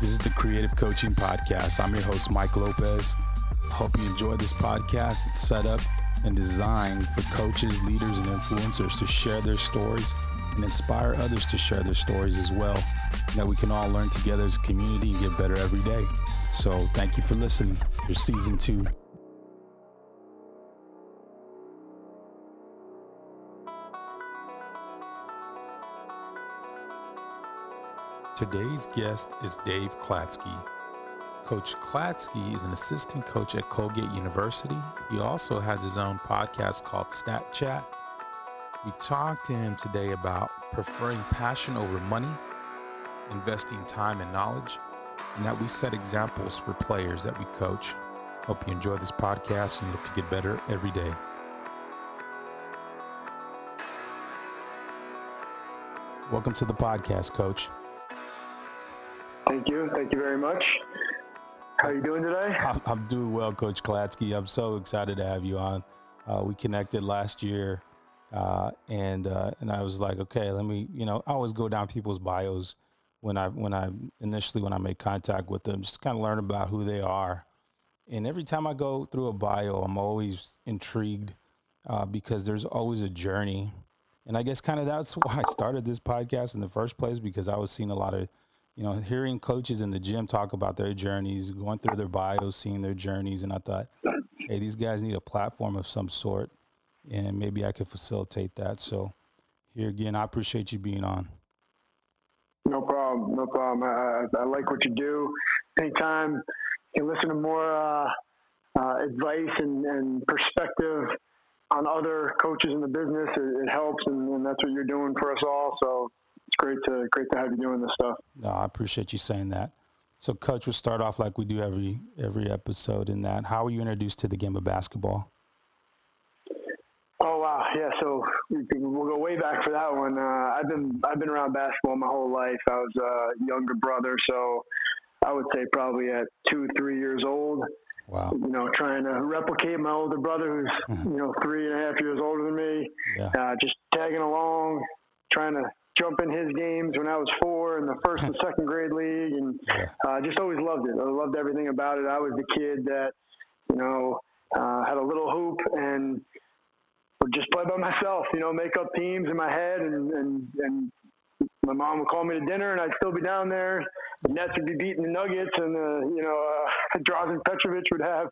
This is the Creative Coaching Podcast. I'm your host, Mike Lopez. Hope you enjoy this podcast. It's set up and designed for coaches, leaders, and influencers to share their stories and inspire others to share their stories as well. That we can all learn together as a community and get better every day. So thank you for listening. Here's season two. Today's guest is Dave Klatsky. Coach Klatsky is an assistant coach at Colgate University. He also has his own podcast called Stat Chat. We talked to him today about preferring passion over money, investing time and knowledge, and that we set examples for players that we coach. Hope you enjoy this podcast and look to get better every day. Welcome to the podcast, Coach. Thank you. Thank you very much. How are you doing today? I'm, I'm doing well, Coach Klatsky. I'm so excited to have you on. Uh, we connected last year, uh, and uh, and I was like, okay, let me, you know, I always go down people's bios when I when I initially when I make contact with them, just kind of learn about who they are. And every time I go through a bio, I'm always intrigued uh, because there's always a journey. And I guess kind of that's why I started this podcast in the first place because I was seeing a lot of you know, hearing coaches in the gym talk about their journeys, going through their bios, seeing their journeys, and I thought, hey, these guys need a platform of some sort, and maybe I could facilitate that. So, here again, I appreciate you being on. No problem, no problem. I, I, like what you do. Anytime you can listen to more uh, uh, advice and, and, perspective on other coaches in the business, it, it helps, and, and that's what you're doing for us all. So great to great to have you doing this stuff. No, I appreciate you saying that. So, coach, we'll start off like we do every every episode. In that, how were you introduced to the game of basketball? Oh wow, yeah. So we'll go way back for that one. Uh, I've been I've been around basketball my whole life. I was a younger brother, so I would say probably at two three years old. Wow. You know, trying to replicate my older brother, who's you know three and a half years older than me. Yeah. Uh, just tagging along, trying to jump in his games when I was four in the first and second grade league, and uh, just always loved it. I loved everything about it. I was the kid that, you know, uh, had a little hoop and would just play by myself. You know, make up teams in my head, and and and my mom would call me to dinner, and I'd still be down there. The Nets would be beating the Nuggets, and uh, you know, uh, Drazen Petrovic would have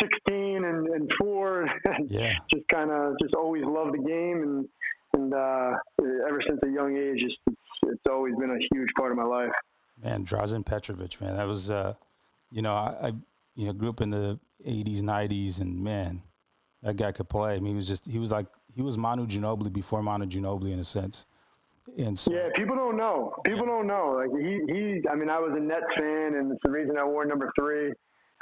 16 and, and four. And yeah. just kind of just always loved the game and and uh, ever since a young age, it's, it's always been a huge part of my life. Man, Drazen Petrovic, man, that was, uh, you know, I, I, you know, grew up in the '80s, '90s, and man, that guy could play. I mean, he was just, he was like, he was Manu Ginobili before Manu Ginobili in a sense. And so, yeah, people don't know. People don't know. Like he, he. I mean, I was a Nets fan, and it's the reason I wore number three.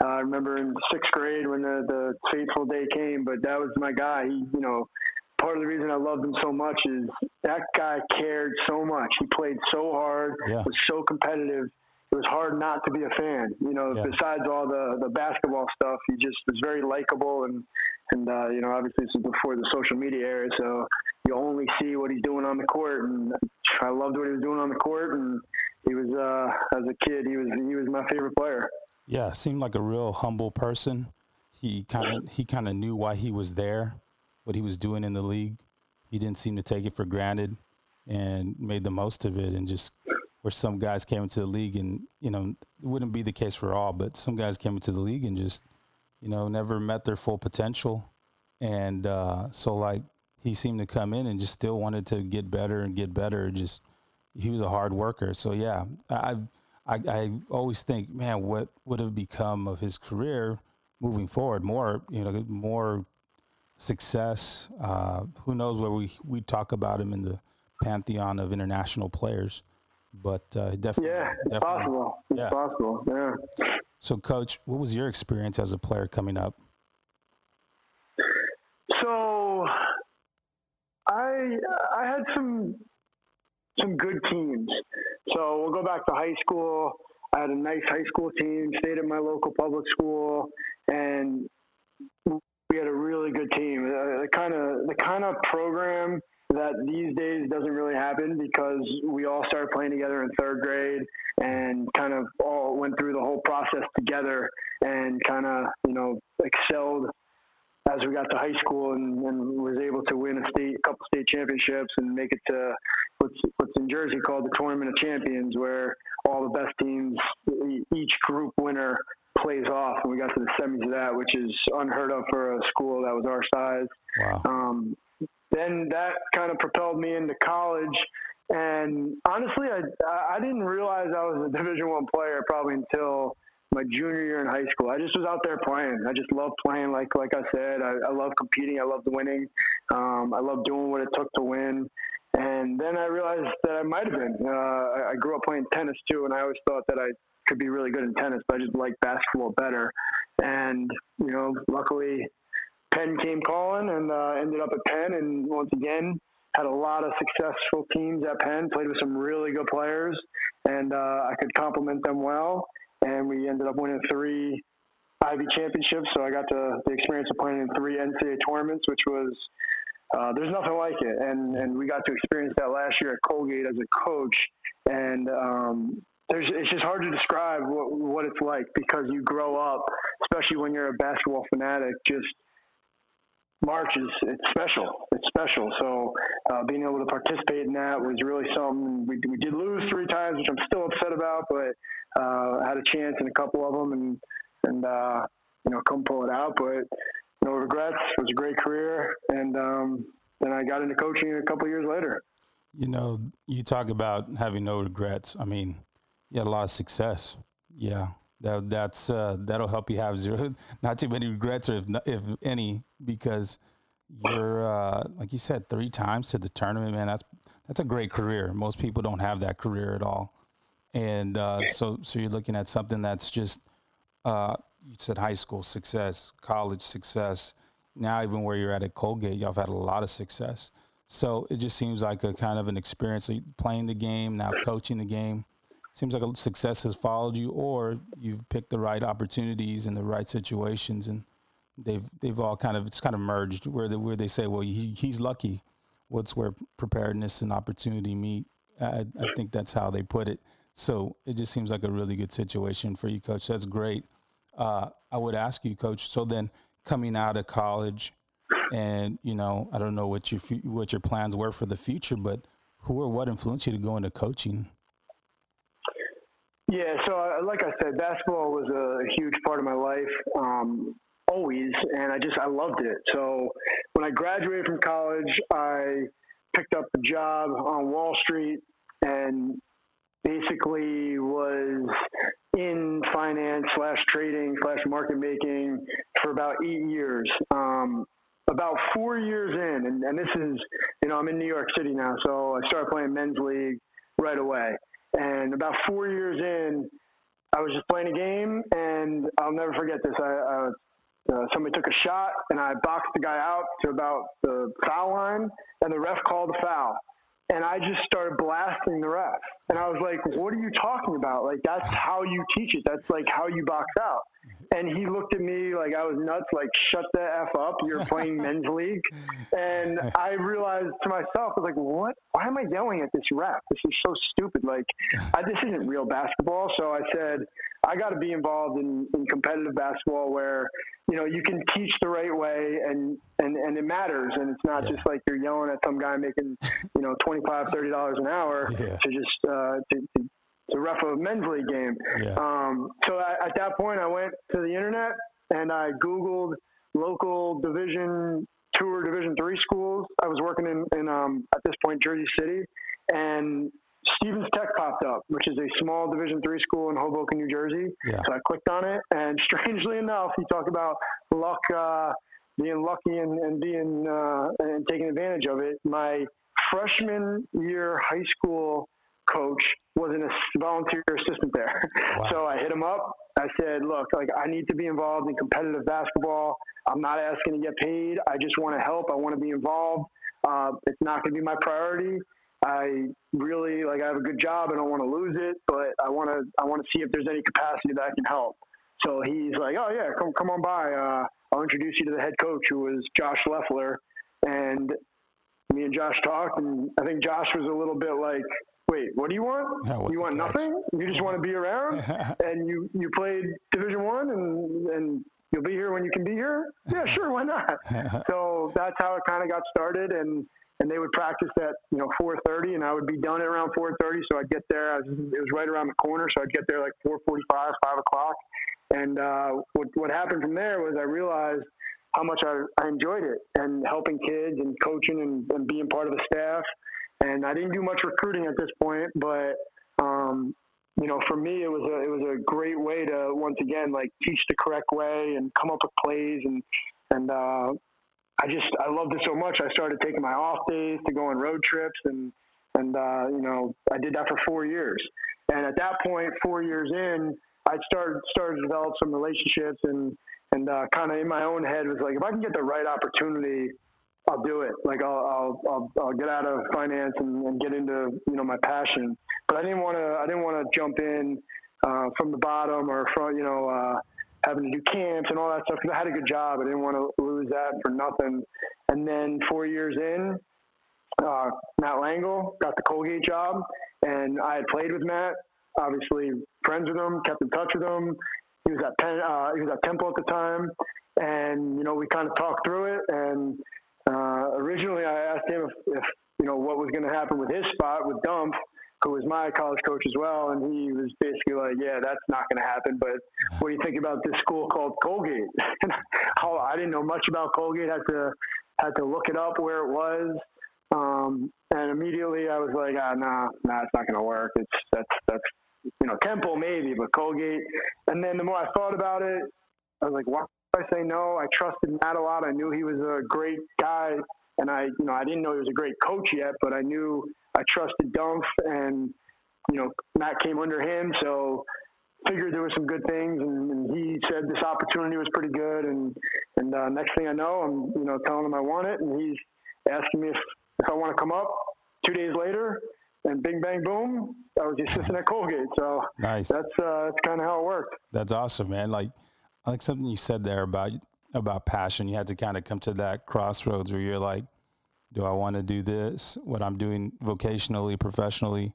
Uh, I remember in sixth grade when the, the fateful day came, but that was my guy. He, you know, part of the reason I loved him so much is that guy cared so much. He played so hard, Yeah. was so competitive. It was hard not to be a fan. You know, Yeah. besides all the, the basketball stuff, he just was very likable and and uh, you know, obviously this is before the social media era, so you only see what he's doing on the court. And I loved what he was doing on the court, and he was uh, as a kid, he was he was my favorite player. yeah, seemed like a real humble person. He kind of, he kind of knew why he was there, what he was doing in the league. He didn't seem to take it for granted, and made the most of it. And just where some guys came into the league, and you know, it wouldn't be the case for all, but some guys came into the league and just you know, never met their full potential. And uh, so, like, he seemed to come in and just still wanted to get better and get better. Just he was a hard worker. So yeah, I I, I always think, man, what would have become of his career moving forward? More, you know, more success. Uh, who knows where we we talk about him in the pantheon of international players? But uh, definitely, Yeah, it's definitely. possible. It's Yeah. possible. Yeah. So, coach, what was your experience as a player coming up? So I I had some some good teams. So we'll go back to high school. I had a nice high school team, stayed at my local public school, and we had a really good team. Uh, the kind of the kind of program that these days doesn't really happen because we all started playing together in third grade and kind of all went through the whole process together and kind of you know excelled as we got to high school and, and was able to win a state, a couple state championships and make it to what's what's in Jersey called the Tournament of Champions, where all the best teams, each group winner plays off, and we got to the semis of that, which is unheard of for a school that was our size. Wow. Um, then that kind of propelled me into college. And honestly, I, I didn't realize I was a Division One player probably until my junior year in high school. I just was out there playing. I just loved playing. Like like I said, I, I love competing. I loved winning. Um, I loved doing what it took to win. And then I realized that I might have been. Uh, I, grew up playing tennis too, and I always thought that I could be really good in tennis, but I just liked basketball better. And you know, luckily, Penn came calling, and uh, ended up at Penn. And once again, had a lot of successful teams at Penn. Played with some really good players, and uh, I could complement them well and we ended up winning three Ivy championships. So I got the, the experience of playing in three NCAA tournaments, which was uh, there's nothing like it. And and we got to experience that last year at Colgate as a coach. And um, there's it's just hard to describe what what it's like because you grow up, especially when you're a basketball fanatic, just March is it's special. It's special. So uh, being able to participate in that was really something. We, we did lose three times, which I'm still upset about, but uh, had a chance in a couple of them, and and uh, you know, come pull it out. But no regrets. It was a great career, and um, then I got into coaching a couple years later. You know, you talk about having no regrets. I mean, you had a lot of success. Yeah, that that's uh, that'll help you have zero, not too many regrets, or if if any, because you're uh, like you said three times to the tournament, man. That's that's a great career. Most people don't have that career at all, and uh, so so you're looking at something that's just uh, you said high school success, college success. Now even where you're at at Colgate, y'all have had a lot of success. So it just seems like a kind of an experience playing the game, now coaching the game seems like success has followed you, or you've picked the right opportunities and the right situations, and they've they've all kind of it's kind of merged where the, where they say, well, he, he's lucky. What's where preparedness and opportunity meet? I, I think that's how they put it. So it just seems like a really good situation for you, coach. That's great. Uh, I would ask you, coach. So then, coming out of college, and you know, I don't know what your what your plans were for the future, but who or what influenced you to go into coaching? Yeah, so uh, like I said, basketball was a huge part of my life, um, always, and I just I loved it. So when I graduated from college, I picked up a job on Wall Street and basically was in finance slash trading slash market making for about eight years. Um, about four years in, and, and this is, you know, I'm in New York City now, so I started playing men's league right away. And about four years in, I was just playing a game, and I'll never forget this. I, I uh, somebody took a shot, and I boxed the guy out to about the foul line, and the ref called a foul. And I just started blasting the ref. And I was like, what are you talking about? Like, that's how you teach it. That's like how you box out. And he looked at me like I was nuts, like, shut the F up. You're playing men's league. And I realized to myself, I was like, what? Why am I yelling at this ref? This is so stupid. Like, I, this isn't real basketball. So I said, I got to be involved in, in competitive basketball where, you know, you can teach the right way and, and, and it matters. And it's not yeah. just like you're yelling at some guy making, you know, $25, $30 an hour yeah. to just, uh, to, to to ref a men's league game. Yeah. Um, so I, at that point, I went to the internet and I Googled local Division two or Division three schools. I was working in, in um, at this point Jersey City, and Stevens Tech popped up, which is a small Division three school in Hoboken, New Jersey. Yeah. So I clicked on it, and strangely enough, you talk about luck, uh, being lucky and, and being uh, and taking advantage of it. My freshman year high school coach was a volunteer assistant there. Wow. So I hit him up. I said, look, like I need to be involved in competitive basketball. I'm not asking to get paid. I just want to help. I want to be involved. Uh, it's not going to be my priority. I really like I have a good job. I don't want to lose it, but I want to I want to see if there's any capacity that I can help. So he's like, oh yeah, come come on by. Uh, I'll introduce you to the head coach, who was Josh Leffler, and me and Josh talked, and I think Josh was a little bit like, "Wait, what do you want? Yeah, you want nothing? You just want to be around? and you you played Division One, and and you'll be here when you can be here? Yeah, sure, why not? so that's how it kind of got started, and and they would practice at you know 4:30, and I would be done at around 4:30. So I'd get there. Was, it was right around the corner, so I'd get there like 4:45, 5 o'clock. And uh, what what happened from there was I realized how much I, I enjoyed it and helping kids and coaching and, and being part of the staff. And I didn't do much recruiting at this point, but um, you know, for me, it was a it was a great way to once again like teach the correct way and come up with plays and and uh, I just I loved it so much. I started taking my off days to go on road trips and and uh, you know I did that for four years. And at that point, four years in, I started started to develop some relationships and and uh, kind of in my own head was like if I can get the right opportunity I'll do it. Like I'll, I'll, I'll, I'll get out of finance and, and, get into, you know, my passion. But I didn't want to, I didn't want to jump in uh, from the bottom or from, you know, uh, having to do camps and all that stuff because I had a good job. I didn't want to lose that for nothing. And then four years in, uh, Matt Langel got the Colgate job, and I had played with Matt. Obviously, friends with him, kept in touch with him. He was at Penn, uh, he was at Temple at the time, and you know we kind of talked through it. And uh, originally, I asked him if, if you know what was going to happen with his spot with Dunph, who was my college coach as well, and he was basically like, "Yeah, that's not going to happen." But what do you think about this school called Colgate? How I didn't know much about Colgate. Had to had to look it up where it was, um, and immediately I was like, "Ah, nah, nah, it's not going to work. It's that's that's you know Temple maybe, but Colgate." And then the more I thought about it, I was like, "Why I say no?" I trusted Matt a lot. I knew he was a great guy, and I you know I didn't know he was a great coach yet, but I knew I trusted Dunph, and you know Matt came under him, so figured there were some good things, and, and he said this opportunity was pretty good, and and uh, next thing I know, I'm you know telling him I want it, and he's asking me if if I want to come up. Two days later, and bing bang boom, I was the assistant at Colgate. So nice. That's uh, that's kind of how it worked. That's awesome, man. Like I like something you said there about about passion. You had to kind of come to that crossroads where you're like, do I want to do this, what I'm doing vocationally, professionally,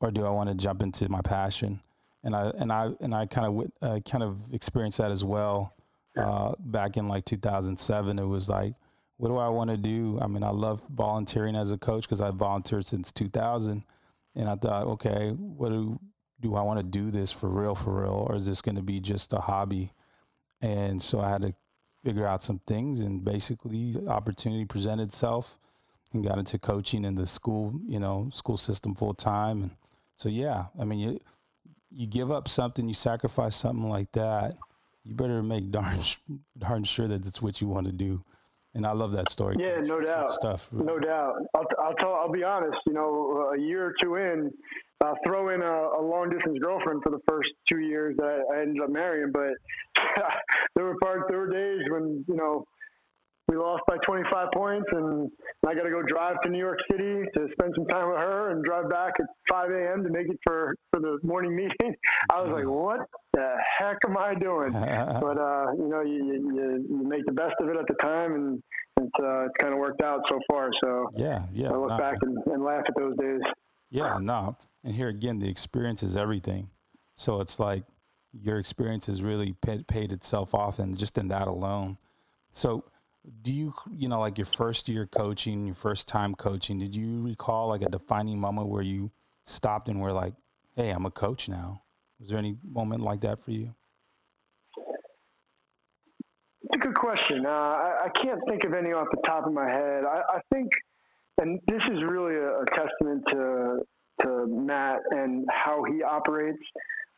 or do I want to jump into my passion? And I and I and I kind of uh, kind of experienced that as well. Uh, back in like 2007, it was like, what do I want to do? I mean, I love volunteering as a coach because I've volunteered since 2000, and I thought, okay, what do do I want to do this for real, for real, or is this going to be just a hobby? And so I had to figure out some things, and basically, opportunity presented itself and got into coaching in the school, you know, school system full time. And so, yeah, I mean, you, you give up something, you sacrifice something like that, you better make darn, darn sure that it's what you want to do. And I love that story. Yeah, no doubt. Stuff. No doubt. I'll, I'll tell, I'll be honest, you know, a year or two in, uh, throw in a, a, long distance girlfriend for the first two years that I ended up marrying. But there were parts, there were days when, you know, we lost by 25 points, and I got to go drive to New York City to spend some time with her, and drive back at 5 a.m. to make it for for the morning meeting. I was like, "What the heck am I doing?" but uh, you know, you, you you make the best of it at the time, and it's uh, it's kind of worked out so far. So yeah, yeah. I look back and, and laugh at those days. Yeah, no, and here again, the experience is everything. So it's like your experience has really paid, itself off, and just in that alone. So do you you know like your first year coaching your first time coaching did you recall like a defining moment where you stopped and were like hey i'm a coach now. Was there any moment like that for you? It's a good question. Uh, I, I, can't think of any off the top of my head. I, I think and this is really a, a testament to to matt and how he operates.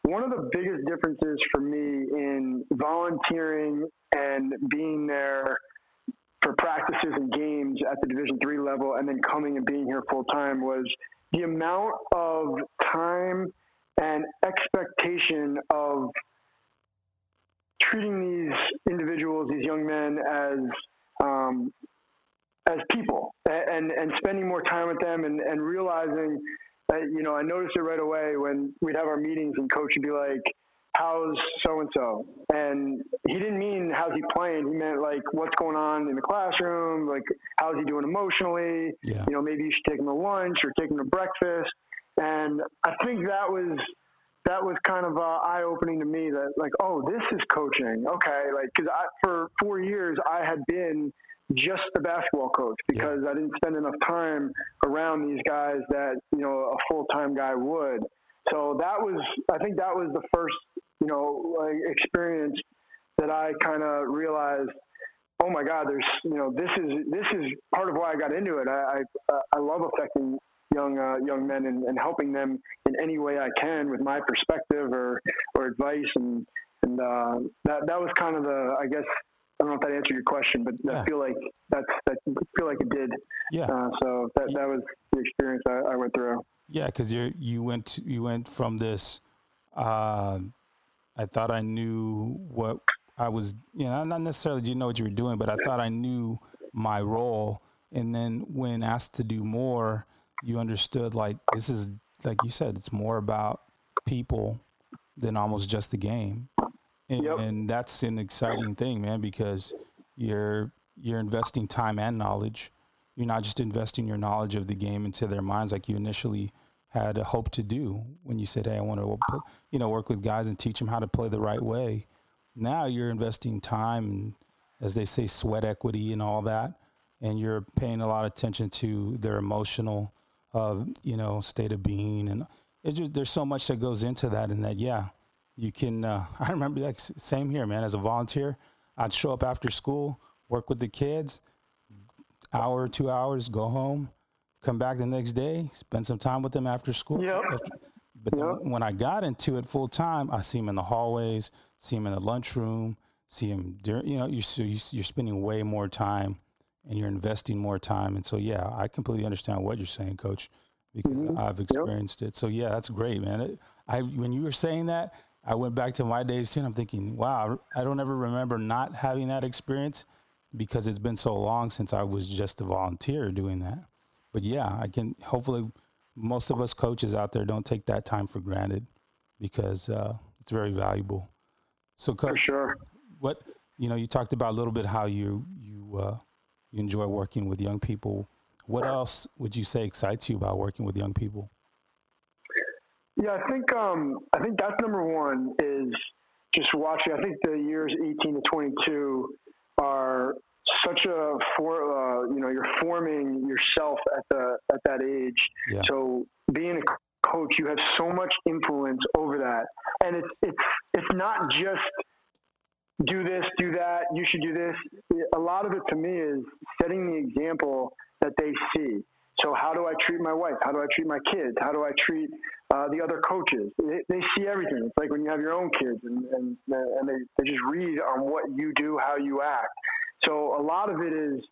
One of the biggest differences for me in volunteering and being there for practices and games at the Division three level, and then coming and being here full time was the amount of time and expectation of treating these individuals, these young men, as um, as people, and and spending more time with them, and, and realizing that you know I noticed it right away when we'd have our meetings, and coach would be like, how's so and so? And he didn't mean how's he playing. He meant like what's going on in the classroom, like how's he doing emotionally. Yeah. You know, maybe you should take him to lunch or take him to breakfast. And I think that was that was kind of uh, eye opening to me. That like, oh, this is coaching. Okay, like because for four years I had been just the basketball coach because yeah. I didn't spend enough time around these guys that you know a full time guy would. So that was, I think that was the first, you know, like experience that I kind of realized, oh my God, there's, you know, this is this is part of why I got into it. I I, I love affecting young uh, young men and, and helping them in any way I can with my perspective or or advice and and uh, that that was kind of the I guess I don't know if that answered your question, but yeah. I feel like that's that I feel like it did. Yeah. Uh, so that that was the experience I, I went through. Yeah, because you you went to, you went from this. Uh, I thought I knew what I was. You know, not necessarily did you know what you were doing, but I thought I knew my role. And then when asked to do more, you understood like this is like you said, it's more about people than almost just the game. And, yep. and that's an exciting thing, man, because you're you're investing time and knowledge you're not just investing your knowledge of the game into their minds like you initially had a hope to do when you said, "Hey, I want to, you know, work with guys and teach them how to play the right way." Now you're investing time and, as they say, sweat equity and all that, and you're paying a lot of attention to their emotional, uh, you know, state of being, and it's just there's so much that goes into that, and that yeah, you can. Uh, I remember like same here, man. As a volunteer, I'd show up after school, work with the kids hour, two hours, go home, come back the next day, spend some time with them after school. Yep. But yep. when I got into it full time, I see him in the hallways, see him in the lunchroom, see him during, you know, you're, you're spending way more time and you're investing more time. And so, yeah, I completely understand what you're saying, coach, because mm-hmm. I've experienced yep. it. So, yeah, that's great, man. It, I, when you were saying that, I went back to my days too, and I'm thinking, wow, I don't ever remember not having that experience because it's been so long since I was just a volunteer doing that. But yeah, I can hopefully most of us coaches out there don't take that time for granted because uh, it's very valuable. So, coach, for sure. What you know, you talked about a little bit how you you uh, you enjoy working with young people. What else would you say excites you about working with young people? Yeah, I think um, I think that's number one is just watching. I think the years eighteen to twenty two are such a for uh, you know you're forming yourself at the at that age. Yeah. So being a coach, you have so much influence over that, and it's it's it's not just do this, do that. You should do this. A lot of it to me is setting the example that they see. So how do I treat my wife? How do I treat my kids? How do I treat uh, the other coaches? They, they, see everything. It's like when you have your own kids and, and, and they, they just read on what you do, how you act. So a lot of it is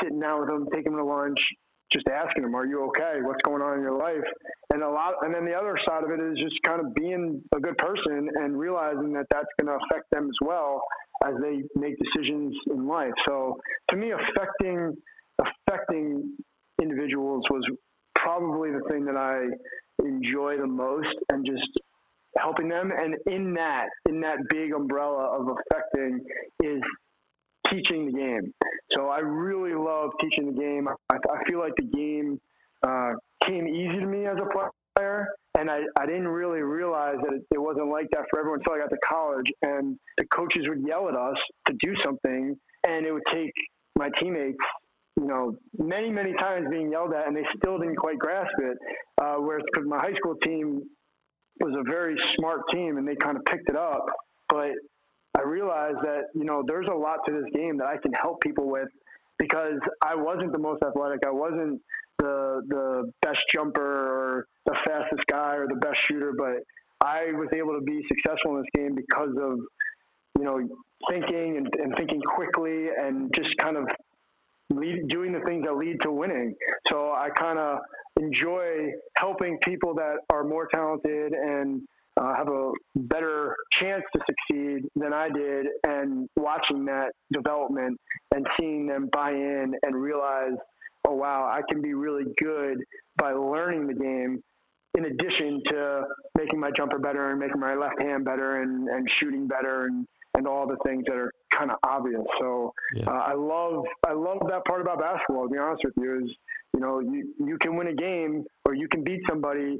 sitting down with them, taking them to lunch, just asking them, "Are you okay? What's going on in your life?" And a lot, and then the other side of it is just kind of being a good person and realizing that that's going to affect them as well as they make decisions in life. So to me, affecting affecting individuals was probably the thing that I enjoy the most, and just helping them. And in that, in that big umbrella of affecting, is teaching the game. So I really love teaching the game. I, I feel like the game uh, came easy to me as a player, and I, I didn't really realize that it, it wasn't like that for everyone until I got to college. And the coaches would yell at us to do something, and it would take my teammates you know, many, many times being yelled at, and they still didn't quite grasp it. Uh, whereas, because my high school team was a very smart team, and they kind of picked it up. But I realized that you know there's a lot to this game that I can help people with because I wasn't the most athletic. I wasn't the the best jumper or the fastest guy or the best shooter, but I was able to be successful in this game because of you know thinking and, and thinking quickly and just kind of lead, doing the things that lead to winning. So I kind of enjoy helping people that are more talented and uh, have a better chance to succeed than I did, and watching that development and seeing them buy in and realize, oh wow, I can be really good by learning the game, in addition to making my jumper better and making my left hand better and, and shooting better and, and all the things that are kind of obvious. So yeah. uh, I love I love that part about basketball. To be honest with you, is you know you you can win a game or you can beat somebody,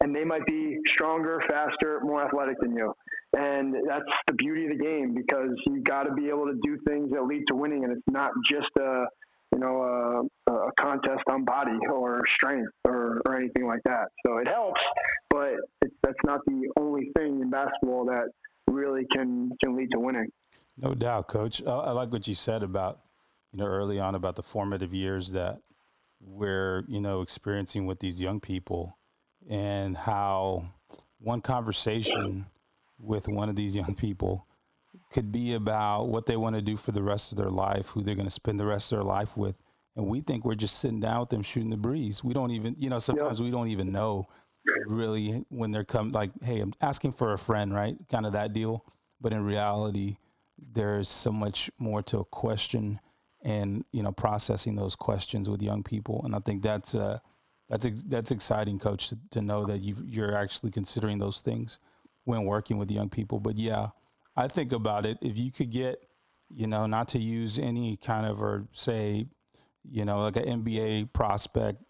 and they might be stronger, faster, more athletic than you. And that's the beauty of the game because you got to be able to do things that lead to winning, and it's not just a you know a, a contest on body or strength or, or anything like that. So it helps, but it, that's not the only thing in basketball that really can can lead to winning. No doubt, Coach. I, I like what you said about you know early on about the formative years that we're you know experiencing with these young people and how one conversation with one of these young people could be about what they want to do for the rest of their life, who they're going to spend the rest of their life with. And we think we're just sitting down with them shooting the breeze. We don't even, you know, sometimes we don't even know really when they're come like, hey, I'm asking for a friend, right? Kind of that deal. But in reality, there's so much more to a question and you know processing those questions with young people. And I think that's uh, that's that's exciting, Coach, to, to know that you you're actually considering those things when working with young people. But yeah, I think about it. If you could get, you know, not to use any kind of or say, you know, like an NBA prospect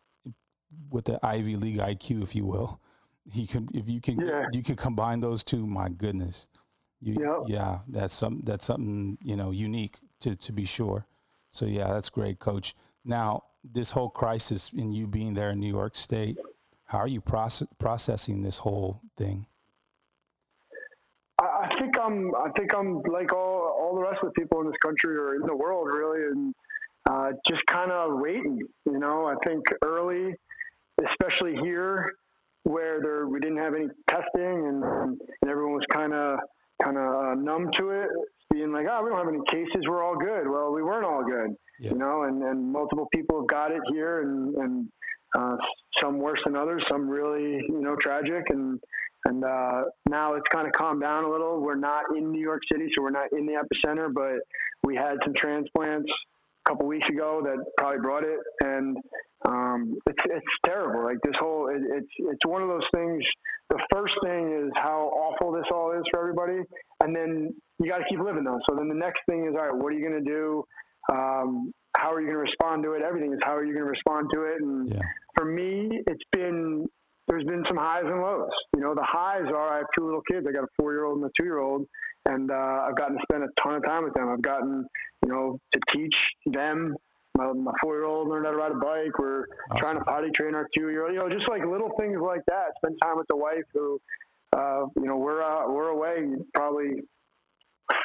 with the Ivy League IQ, if you will, he can. If you can, yeah. you can combine those two. My goodness, you, yep. yeah, that's some that's something you know unique to to be sure. So yeah, that's great, Coach. Now this whole crisis in you being there in New York State, how are you process, processing this whole thing? I think I'm. I think I'm like all all the rest of the people in this country or in the world, really, and uh, just kind of waiting. You know, I think early, especially here, where there we didn't have any testing and and everyone was kind of kind of uh, numb to it, being like, oh, we don't have any cases, we're all good. Well, we weren't all good, yeah. you know, and and multiple people have got it here, and and uh, some worse than others, some really you know tragic, and and uh, now it's kind of calmed down a little. We're not in New York City, so we're not in the epicenter, but we had some transplants couple weeks ago that probably brought it, and um, it's it's terrible. Like this whole, it, it's it's one of those things. The first thing is how awful this all is for everybody, and then you got to keep living though. So then the next thing is, all right, what are you going to do? Um, how are you going to respond to it? Everything is how are you going to respond to it? And yeah. for me, it's been there's been some highs and lows. You know, the highs are I have two little kids. I got a four year old and a two year old, and uh, I've gotten to spend a ton of time with them. I've gotten, you know, to teach them. My, my four year old learned how to ride a bike. We're awesome. trying to potty train our two year old. You know, just like little things like that. Spend time with the wife who, uh, you know, we're uh, we're away probably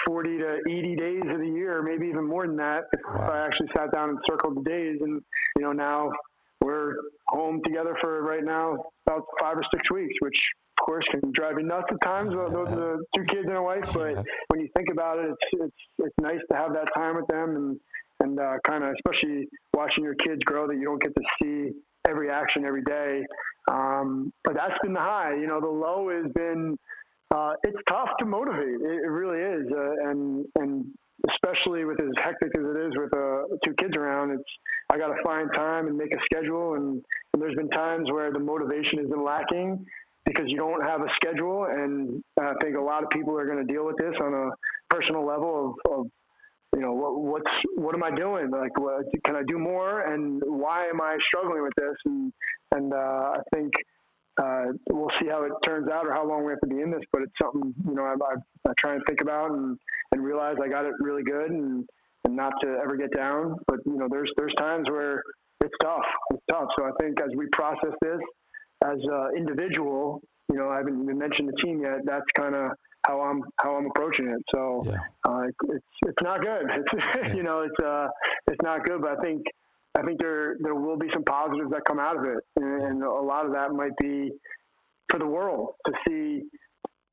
40 to 80 days of the year, maybe even more than that. If wow. I actually sat down and circled the days, and you know now we're home together for right now about five or six weeks, which of course can drive me nuts at times. Uh, those are the two kids and a wife, but when you think about it, it's it's it's nice to have that time with them and and uh, kind of especially watching your kids grow that you don't get to see every action every day. Um, but that's been the high. You know, the low has been. Uh, it's tough to motivate. It, it really is, uh, and and especially with as hectic as it is with uh, two kids around, it's I got to find time and make a schedule. And, and, there's been times where the motivation has been lacking because you don't have a schedule. And I think a lot of people are going to deal with this on a personal level of, of you know what, what's what am I doing? Like, what, can I do more? And why am I struggling with this? And and uh, I think uh, we'll see how it turns out or how long we have to be in this. But it's something you know I, I, I try and think about and, and realize I got it really good and, and not to ever get down. But you know there's there's times where it's tough. It's tough. So I think as we process this as an individual, you know I haven't mentioned the team yet. That's kind of how I'm how I'm approaching it. So yeah. uh, it's it's not good. It's yeah. you know it's uh it's not good. But I think I think there there will be some positives that come out of it, and, and a lot of that might be for the world to see.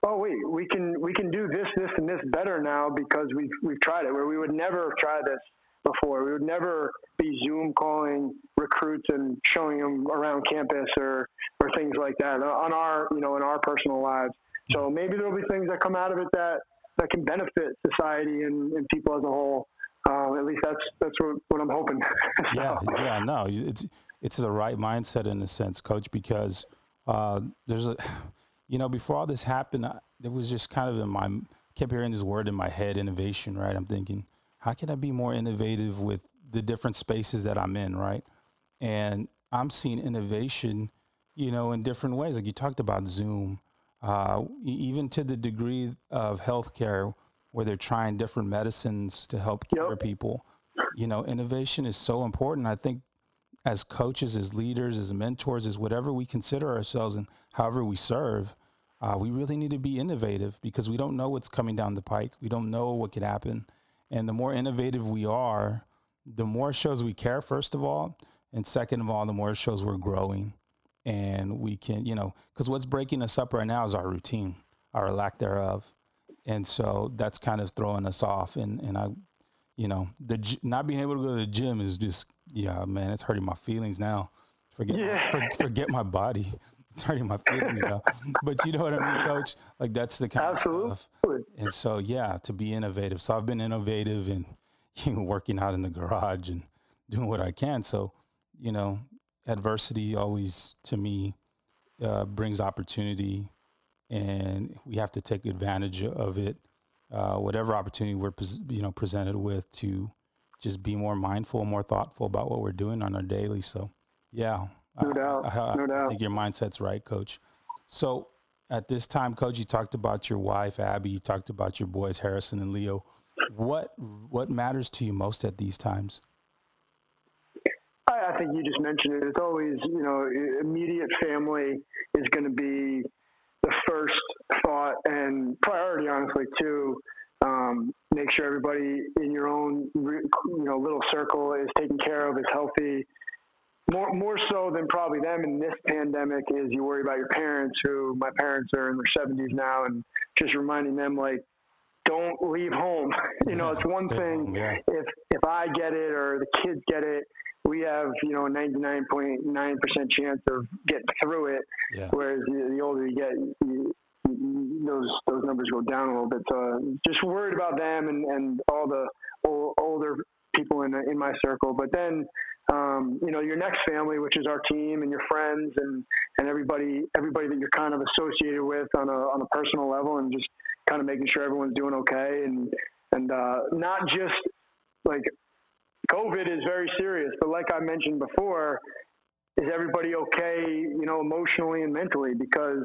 Oh wait, we can we can do this, this, and this better now because we've we've tried it. Where we would never have tried this before. We would never be Zoom calling recruits and showing them around campus or or things like that on our you know in our personal lives. So maybe there'll be things that come out of it that that can benefit society and, and people as a whole. Uh, at least that's that's what, what I'm hoping. so. Yeah, yeah, no, it's it's the right mindset in a sense, coach, because uh, there's a you know, before all this happened, it was just kind of in my kept hearing this word in my head, innovation. Right? I'm thinking, how can I be more innovative with the different spaces that I'm in? Right? And I'm seeing innovation, you know, in different ways. Like you talked about Zoom, uh, even to the degree of healthcare where they're trying different medicines to help cure yep. people. You know, innovation is so important. I think as coaches, as leaders, as mentors, as whatever we consider ourselves and however we serve, uh, we really need to be innovative because we don't know what's coming down the pike. We don't know what could happen. And the more innovative we are, the more shows we care, first of all. And second of all, the more shows we're growing. And we can, you know, because what's breaking us up right now is our routine, our lack thereof. And so that's kind of throwing us off. And, and I, you know, the not being able to go to the gym is just yeah, man, it's hurting my feelings now. Forget yeah. for, forget my body. It's hurting my feelings now. But you know what I mean, coach? Like that's the kind Absolutely. of stuff. And so yeah, to be innovative. So I've been innovative and you know, working out in the garage and doing what I can. So, you know, adversity always to me uh, brings opportunity and we have to take advantage of it. Uh, whatever opportunity we're you know presented with to just be more mindful, more thoughtful about what we're doing on our daily. So, yeah, no doubt, I, I, no doubt. I think your mindset's right, Coach. So, at this time, Coach, you talked about your wife Abby. You talked about your boys Harrison and Leo. What what matters to you most at these times? I, I think you just mentioned it. It's always you know immediate family is going to be the first thought and priority, honestly, too um, make sure everybody in your own you know little circle is taken care of, is healthy. More more so than probably them in this pandemic is you worry about your parents. Who my parents are in their seventies now, and just reminding them like don't leave home. you know, it's one thing home, yeah. if if I get it or the kids get it, we have you know a ninety nine point nine percent chance of getting through it. Yeah. Whereas the, the, older you get, you, those those numbers go down a little bit. So just worried about them and, and all the old, older people in in my circle. But then um, you know your next family, which is our team and your friends and and everybody everybody that you're kind of associated with on a on a personal level, and just kind of making sure everyone's doing okay and and uh, not just like COVID is very serious, but like I mentioned before, is everybody okay? You know, emotionally and mentally because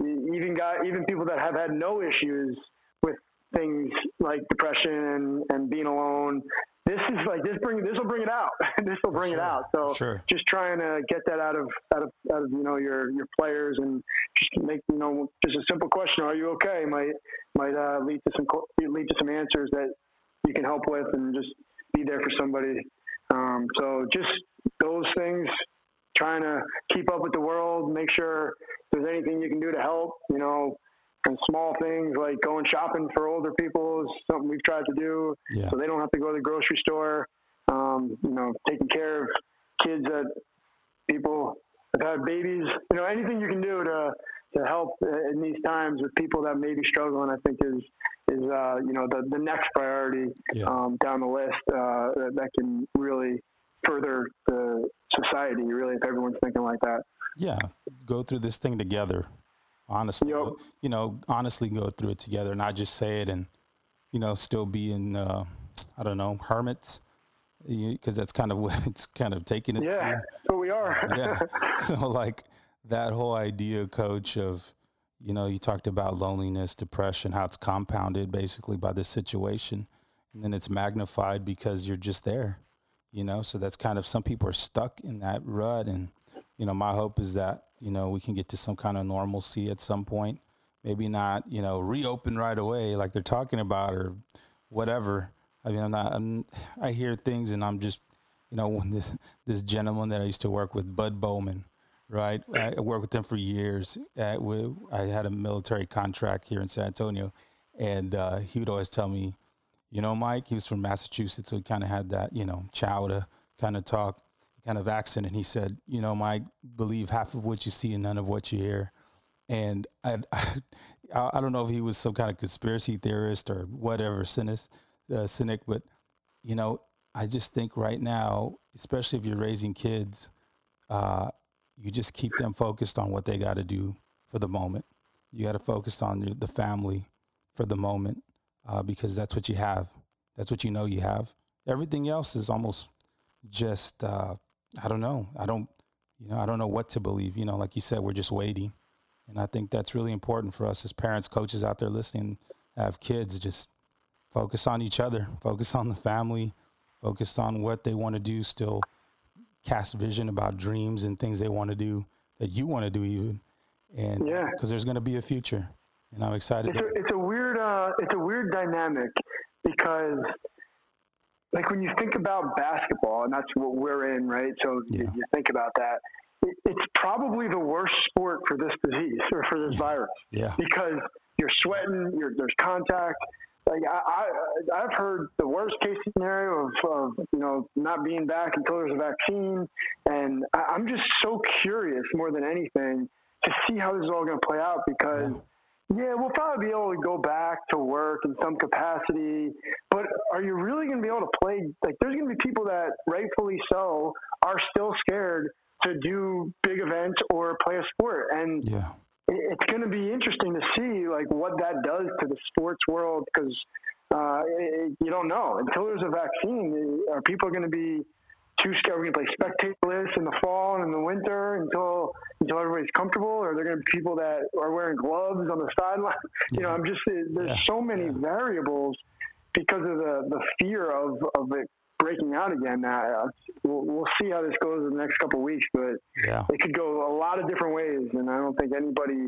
even got even people that have had no issues with things like depression and, and being alone. This is like this bring this will bring it out. this will bring sure. it out. So sure. just trying to get that out of out of out of you know your your players and just make you know just a simple question: Are you okay? Might might uh, lead to some lead to some answers that you can help with and just be there for somebody. Um, so just those things, trying to keep up with the world, make sure there's anything you can do to help, you know, and small things like going shopping for older people is something we've tried to do yeah. so they don't have to go to the grocery store. Um, you know, taking care of kids that people have had babies, you know, anything you can do to, to help in these times with people that may be struggling, I think is, is, uh, you know, the, the next priority, yeah. um, down the list, uh, that can really further the society, really, if everyone's thinking like that. Yeah, go through this thing together. Honestly, yep. you know, honestly, go through it together, and not just say it and you know still be in uh, I don't know hermits because that's kind of what it's kind of taking it. Yeah, to. but we are. yeah. So like that whole idea, coach, of you know, you talked about loneliness, depression, how it's compounded basically by this situation, and then it's magnified because you're just there. You know, so that's kind of some people are stuck in that rut and you know, my hope is that, you know, we can get to some kind of normalcy at some point. Maybe not, you know, reopen right away like they're talking about or whatever. I mean, I'm not, I'm, I hear things and I'm just, you know, when this, this gentleman that I used to work with, Bud Bowman, right? I worked with him for years. At, I had a military contract here in San Antonio and uh, he would always tell me, you know, Mike, he was from Massachusetts, so he kind of had that, you know, chowder kind of talk kind of accent, and he said, "You know, Mike, believe half of what you see and none of what you hear." And I, I, I don't know if he was some kind of conspiracy theorist or whatever, cynic, uh, cynic, but you know, I just think right now, especially if you're raising kids, uh, you just keep them focused on what they got to do for the moment. You got to focus on the family for the moment uh, because that's what you have. That's what you know you have. Everything else is almost just uh, I don't know. I don't you know I don't know what to believe. You know, like you said, we're just waiting, and I think that's really important for us as parents, coaches out there listening, have kids. Just focus on each other, focus on the family, focus on what they want to do. Still cast vision about dreams and things they want to do that you want to do even, and yeah, because there's going to be a future, and I'm excited. It's a, it's a weird uh, it's a weird dynamic because like when you think about basketball, and that's what we're in, right? So yeah. you, you think about that. it's probably the worst sport for this disease or for this virus. Yeah. Because you're sweating, you're, there's contact. Like I, I, have heard the worst case scenario of, of, you know not being back until there's a vaccine, and I, I'm just so curious more than anything to see how this is all going to play out because. Yeah yeah, we'll probably be able to go back to work in some capacity, but are you really going to be able to play? Like, there's going to be people that, rightfully so, are still scared to do big events or play a sport, and yeah. it's going to be interesting to see like what that does to the sports world because uh, you don't know until there's a vaccine. Are people going to be too scared. We're going to play spectatorless in the fall and in the winter until until everybody's comfortable. Or they're going to be people that are wearing gloves on the sideline. You know, I'm just there's yeah. so many yeah. variables because of the the fear of of it breaking out again. Uh, we'll, we'll see how this goes in the next couple of weeks, but yeah. it could go a lot of different ways, and I don't think anybody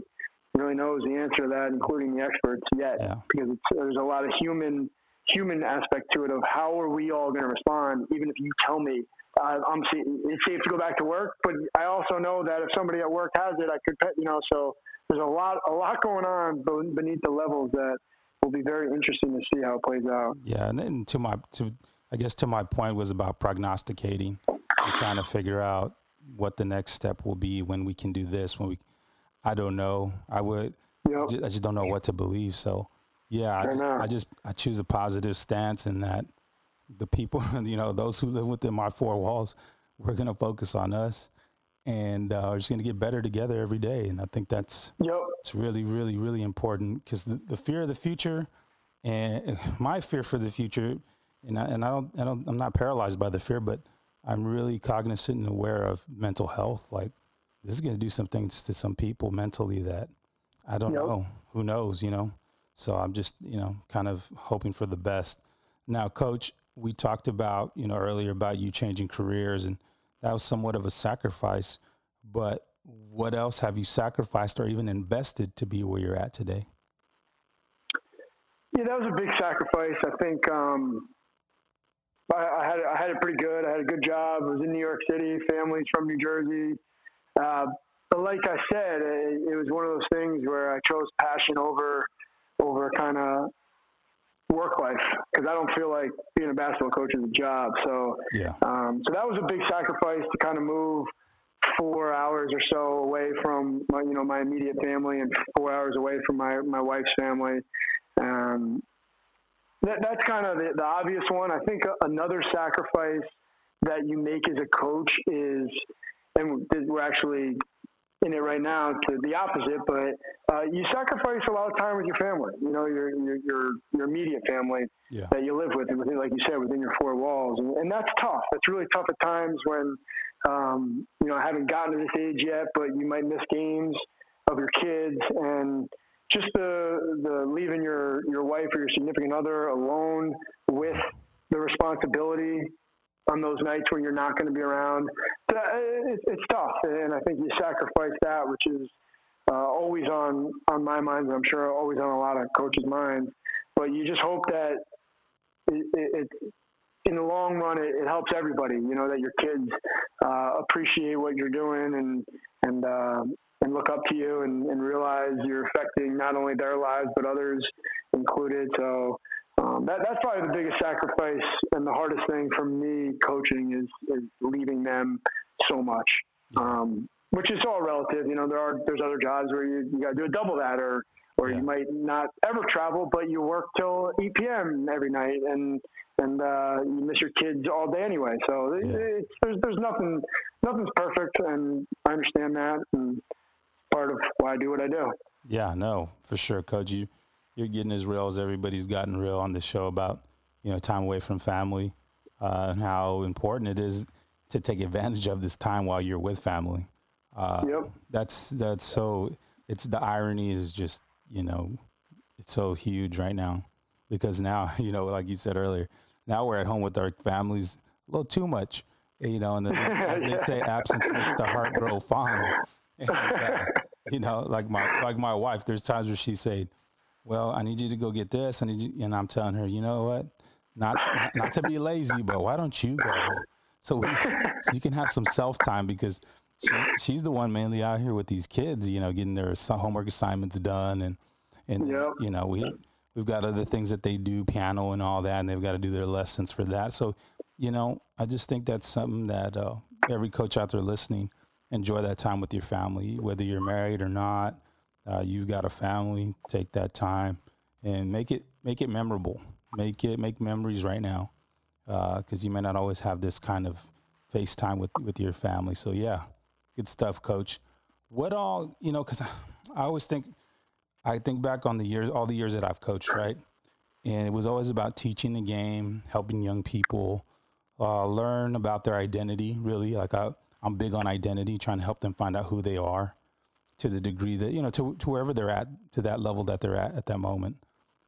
really knows the answer to that, including the experts yet, yeah. because there's a lot of human human aspect to it of how are we all going to respond, even if you tell me uh, I'm it's safe to go back to work, but I also know that if somebody at work has it, I could, you know, so there's a lot, a lot going on beneath the levels that will be very interesting to see how it plays out. Yeah, and then to my, to I guess to my point was about prognosticating and trying to figure out what the next step will be when we can do this. When we, I don't know. I would. Yep. I, just, I just don't know what to believe. So, yeah, I, I just, I just I choose a positive stance in that the people, you know, those who live within my four walls, we're going to focus on us and uh, we're just going to get better together every day. And I think that's yep. it's really, really, really important because the, the, fear of the future and my fear for the future, and I, and I don't, I don't, I'm not paralyzed by the fear, but I'm really cognizant and aware of mental health. Like this is going to do some things to some people mentally that I don't yep. know. Who knows, you know? So I'm just, you know, kind of hoping for the best. Now, coach, we talked about, you know, earlier about you changing careers, and that was somewhat of a sacrifice. But what else have you sacrificed or even invested to be where you're at today? Yeah, that was a big sacrifice. I think um, I, I, had I had it pretty good. I had a good job. I was in New York City. Family's from New Jersey. Uh, but like I said, it, it was one of those things where I chose passion over over kind of work life because I don't feel like being a basketball coach is a job. So yeah, um, so that was a big sacrifice to kind of move four hours or so away from my, you know my immediate family and four hours away from my my wife's family. Um, that, that's kind of the, the obvious one. I think another sacrifice that you make as a coach is, and we're actually in it right now to the opposite, but uh, you sacrifice a lot of time with your family. You know, your your your, your immediate family yeah. that you live with, within, like you said, within your four walls, and, and that's tough. That's really tough at times when um, you know I haven't gotten to this age yet, but you might miss games of your kids and just the the leaving your your wife or your significant other alone with the responsibility on those nights when you're not going to be around. Uh, it's, it's tough, and I think you sacrifice that, which is uh, always on on my mind, and I'm sure always on a lot of coaches' minds. But you just hope that it, it, it in the long run, it, it, helps everybody. You know that your kids uh, appreciate what you're doing and and uh, and look up to you and, and realize you're affecting not only their lives but others included. So um, that, that's probably the biggest sacrifice and the hardest thing for me coaching is, is leaving them so much, um, which is all relative. You know, there are there's other jobs where you, you got to do a double that, or or yeah. you might not ever travel, but you work till 8 p.m. every night, and and uh, you miss your kids all day anyway. So yeah. it's, there's there's nothing nothing's perfect, and I understand that, and part of why I do what I do. Yeah, no, for sure, coach. You you're getting as real as everybody's gotten real on the show about you know time away from family uh, and how important it is to take advantage of this time while you're with family. Uh, yep. That's that's so. It's the irony is just you know, it's so huge right now because now you know, like you said earlier, now we're at home with our families a little too much. You know, and the, as they say, absence makes the heart grow fond. And, uh, you know, like my like my wife, there's times where she said, "Well, I need you to go get this," I need you, and I'm telling her, you know what, not not, not to be lazy, but why don't you go? So, we, so you can have some self time because she's, she's the one mainly out here with these kids, you know, getting their homework assignments done, and and yep. you know we we've got other things that they do, piano and all that, and they've got to do their lessons for that. So, you know, I just think that's something that uh, every coach out there listening enjoy that time with your family, whether you're married or not. Uh, you've got a family, take that time and make it make it memorable. Make it make memories right now, because uh, you may not always have this kind of FaceTime with with your family. So yeah, good stuff, Coach. What all you know? Because I always think I think back on the years, all the years that I've coached, right, and it was always about teaching the game, helping young people uh, learn about their identity. Really, like I, I'm big on identity, trying to help them find out who they are, to the degree that you know, to to wherever they're at, to that level that they're at at that moment.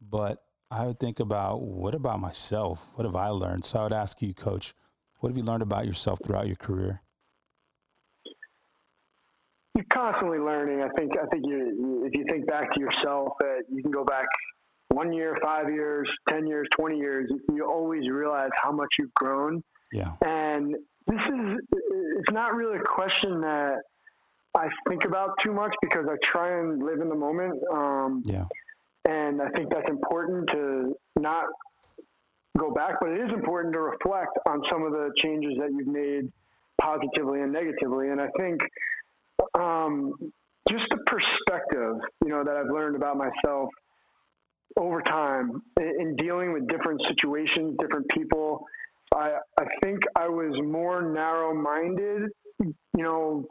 But I would think about what about myself? What have I learned? So I would ask you, Coach, what have you learned about yourself throughout your career? You're constantly learning. I think. I think you, if you think back to yourself, that you can go back one year, five years, ten years, twenty years. You always realize how much you've grown. Yeah. And this is. It's not really a question that I think about too much because I try and live in the moment. Um, yeah. And I think that's important to not go back, but it is important to reflect on some of the changes that you've made positively and negatively. And I think um, just the perspective, you know, that I've learned about myself over time in, in dealing with different situations, different people. I, I think I was more narrow minded, you know,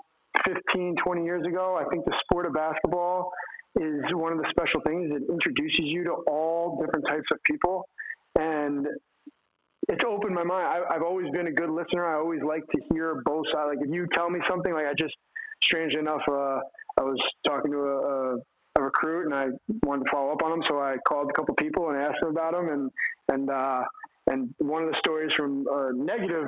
15, 20 years ago. I think the sport of basketball is one of the special things. It introduces you to all different types of people. And it's opened my mind. I, have always been a good listener. I always like to hear both sides. Like if you tell me something, like I just, strange enough, uh, I was talking to a, a, recruit and I wanted to follow up on him. So I called a couple people and asked them about him. And, and, uh, and one of the stories from a negative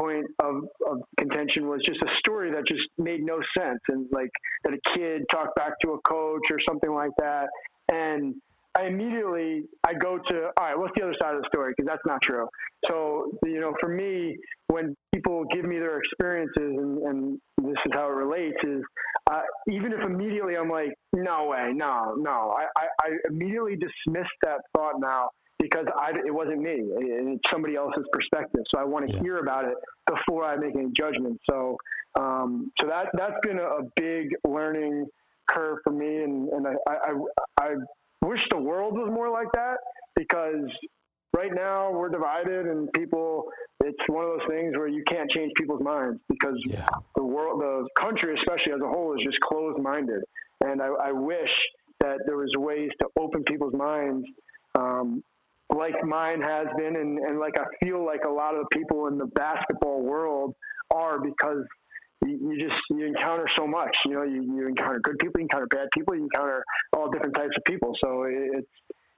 point of, of contention was just a story that just made no sense. And like that a kid talked back to a coach or something like that. And I immediately I go to all right. What's the other side of the story? Because that's not true. So you know, for me, when people give me their experiences, and, and this is how it relates, is uh, even if immediately I'm like, no way, no, no, I, I, I immediately dismiss that thought now because I, it wasn't me. It's somebody else's perspective. So I want to yeah. hear about it before I make any judgment. So, um, so that that's been a, a, big learning curve for me, and, and I, I, I wish the world was more like that because right now we're divided and people it's one of those things where you can't change people's minds because yeah. the world the country especially as a whole is just closed minded and I, I, wish that there was ways to open people's minds um, like mine has been and, and like i feel like a lot of the people in the basketball world are because you, just you encounter so much. You know, you, you encounter good people, you encounter bad people, you encounter all different types of people. So it's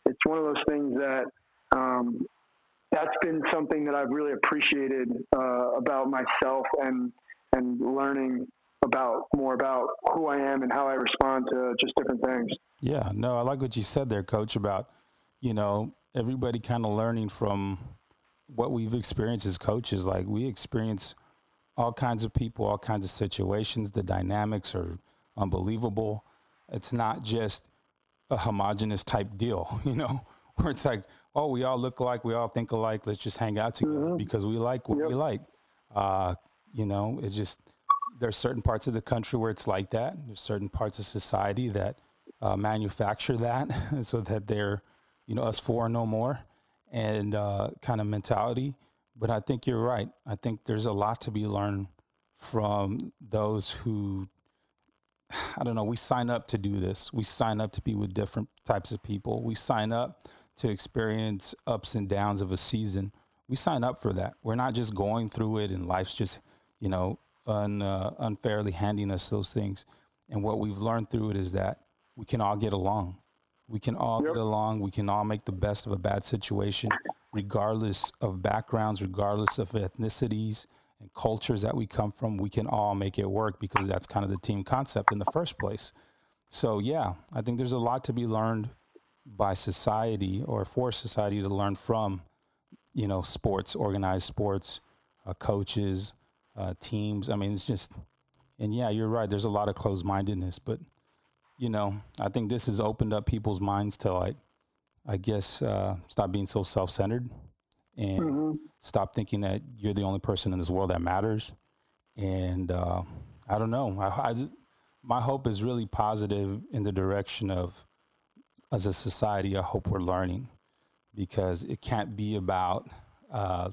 it's one of those things that um, that's been something that I've really appreciated uh, about myself and and learning about more about who I am and how I respond to just different things. Yeah, no, I like what you said there, Coach, about you know everybody kind of learning from what we've experienced as coaches. Like we experience all kinds of people, all kinds of situations. The dynamics are unbelievable. It's not just a homogenous type deal, you know, where it's like, oh, we all look alike, we all think alike. Let's just hang out together mm-hmm. because we like what yep. we like. Uh, you know, it's just there's certain parts of the country where it's like that. There's certain parts of society that uh, manufacture that so that they're, you know, us four no more, and uh, kind of mentality. But I think you're right. I think there's a lot to be learned from those who I don't know, we sign up to do this. We sign up to be with different types of people. We sign up to experience ups and downs of a season. We sign up for that. We're not just going through it and life's just, you know, un, uh, unfairly handing us those things. And what we've learned through it is that we can all get along. We can all yep. get along. We can all make the best of a bad situation, regardless of backgrounds, regardless of ethnicities and cultures that we come from. We can all make it work because that's kind of the team concept in the first place. So, yeah, I think there's a lot to be learned by society or for society to learn from, you know, sports, organized sports, uh, coaches, uh, teams. I mean, it's just, and yeah, you're right. There's a lot of closed mindedness, but you know, I think this has opened up people's minds to like, I guess, uh, stop being so self centered and mm-hmm. stop thinking that you're the only person in this world that matters. And uh, I don't know. I, I, my hope is really positive in the direction of, as a society, I hope we're learning because it can't be about, uh,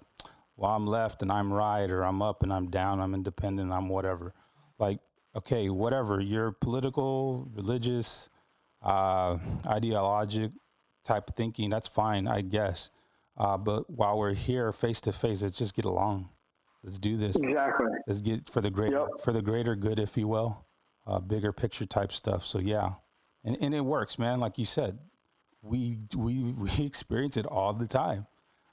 well, I'm left and I'm right, or I'm up and I'm down, I'm independent, I'm whatever. Like okay, whatever, your political, religious, uh, ideologic type of thinking, that's fine, I guess. Uh, but while we're here face to face, let's just get along. Let's do this. Exactly. Let's get for the greater yep. for the greater good, if you will, uh, bigger picture type stuff. So yeah, and and it works, man. Like you said, we we we experience it all the time.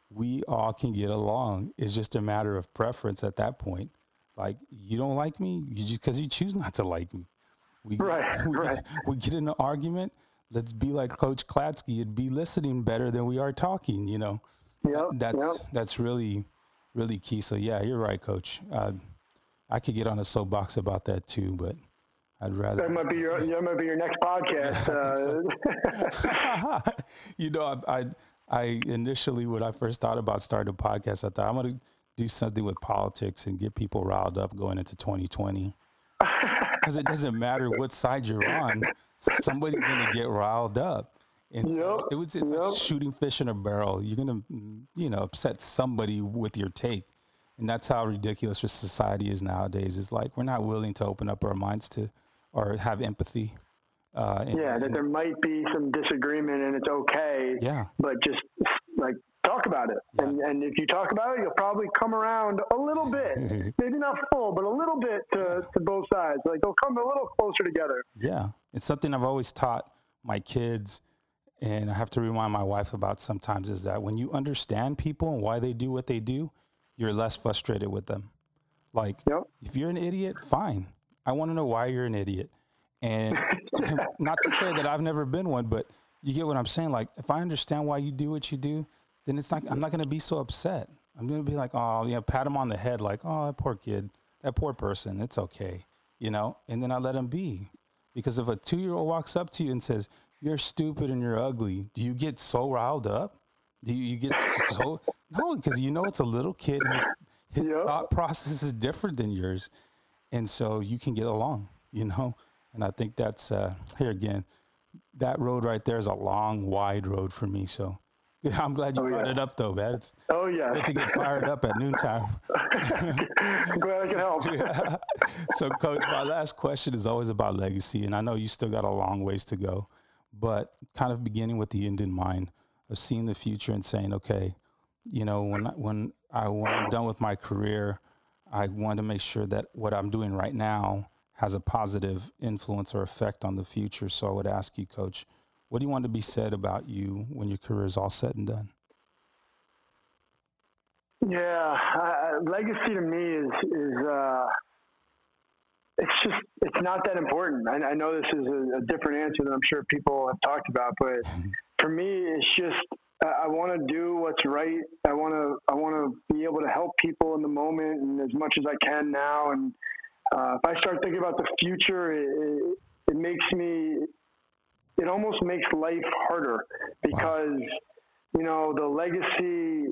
We all can get along. It's just a matter of preference at that point. Like you don't like me, you just because you choose not to like me. We, right, we, right. we get in an argument. Let's be like Coach Klatsky. It'd be listening better than we are talking. You know, that's yep. that's really really key. So yeah, you're right, Coach. Uh, I could get on a soapbox about that too, but I'd rather. That might be your that might be your next podcast. Uh. you know, I, I I initially when I first thought about starting a podcast, I thought I'm gonna do something with politics and get people riled up going into 2020. Because it doesn't matter what side you're on, somebody's going to get riled up. And yep, so it was it's yep. like shooting fish in a barrel. You're going to, you know, upset somebody with your take. And that's how ridiculous our society is nowadays. It's like we're not willing to open up our minds to or have empathy. Uh, and, yeah, that there might be some disagreement and it's okay. Yeah. But just like talk about it. Yeah. And, and if you talk about it, you'll probably come around a little bit, maybe not full, but a little bit to, to both sides. Like they'll come a little closer together. Yeah. It's something I've always taught my kids and I have to remind my wife about sometimes is that when you understand people and why they do what they do, you're less frustrated with them. Like yep. if you're an idiot, fine. I want to know why you're an idiot. And not to say that I've never been one, but you get what I'm saying. Like if I understand why you do what you do, then it's not. I'm not going to be so upset. I'm going to be like, oh, yeah, pat him on the head, like, oh, that poor kid, that poor person. It's okay, you know. And then I let him be, because if a two year old walks up to you and says, "You're stupid and you're ugly," do you get so riled up? Do you, you get so no? Because you know it's a little kid. And his his yep. thought process is different than yours, and so you can get along, you know. And I think that's uh, here again. That road right there is a long, wide road for me. So I'm glad you oh, brought yeah. it up, though, man. It's oh yeah, good to get fired up at noontime. I'm glad I can help. yeah. So, Coach, my last question is always about legacy, and I know you still got a long ways to go, but kind of beginning with the end in mind of seeing the future and saying, okay, you know, when I, when I when I'm done with my career, I want to make sure that what I'm doing right now has a positive influence or effect on the future. So, I would ask you, Coach what do you want to be said about you when your career is all said and done? Yeah, uh, legacy to me is is uh, it's just it's not that important. I, I know this is a, a, different answer than I'm sure people have talked about, but for me, it's just uh, I want to do what's right. I want to I want to be able to help people in the moment and as much as I can now. And uh, if I start thinking about the future, it, it, it makes me it almost makes life harder because you know the legacy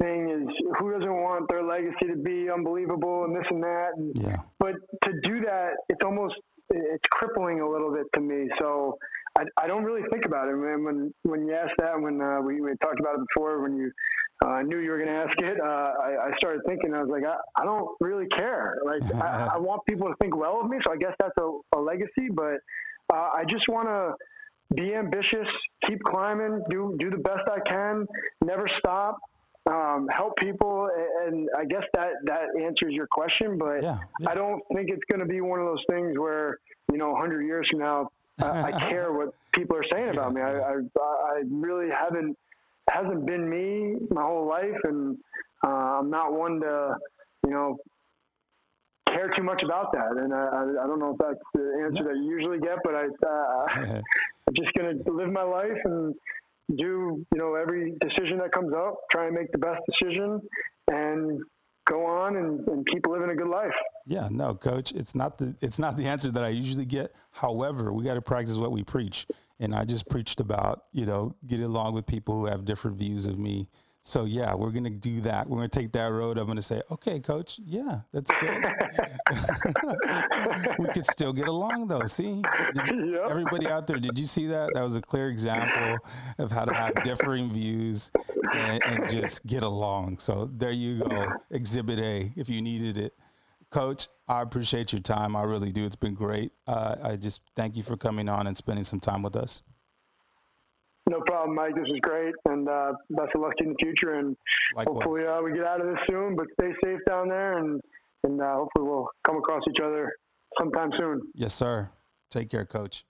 thing is who doesn't want their legacy to be unbelievable and this and that and, yeah. but to do that it's almost it's crippling a little bit to me so I, I don't really think about it. When when, when you asked that, when uh, we, we talked about it before, when you uh, knew you were going to ask it, uh, I, I started thinking. I was like, I, I don't really care. Like I, I want people to think well of me, so I guess that's a, a legacy. But uh, I just want to be ambitious, keep climbing, do do the best I can, never stop, um, help people, and I guess that that answers your question. But yeah, yeah. I don't think it's going to be one of those things where you know, 100 years from now, I, I care what people are saying about me. I, I, I really haven't hasn't been me my whole life, and uh, I'm not one to you know care too much about that. And I, I, don't know if that's the answer that you usually get, but I, uh, I'm just going to live my life and do, you know, every decision that comes up, try and make the best decision and go on and, and keep living a good life. Yeah, no, coach, it's not the, it's not the answer that I usually get. However, we got to practice what we preach. And I just preached about, you know, get along with people who have different views of me so yeah, we're gonna do that. We're gonna take that road. I'm gonna say, okay, coach, yeah, that's good. we could still get along though. See, you, yep. everybody out there, did you see that? That was a clear example of how to have differing views and, and just get along. So there you go, Exhibit A, if you needed it. Coach, I appreciate your time. I really do. It's been great. Uh, I just thank you for coming on and spending some time with us. No problem, Mike. This is great, and uh, best of luck in the future. And Likewise. hopefully, uh, we get out of this soon. But stay safe down there, and and uh, hopefully, we'll come across each other sometime soon. Yes, sir. Take care, Coach.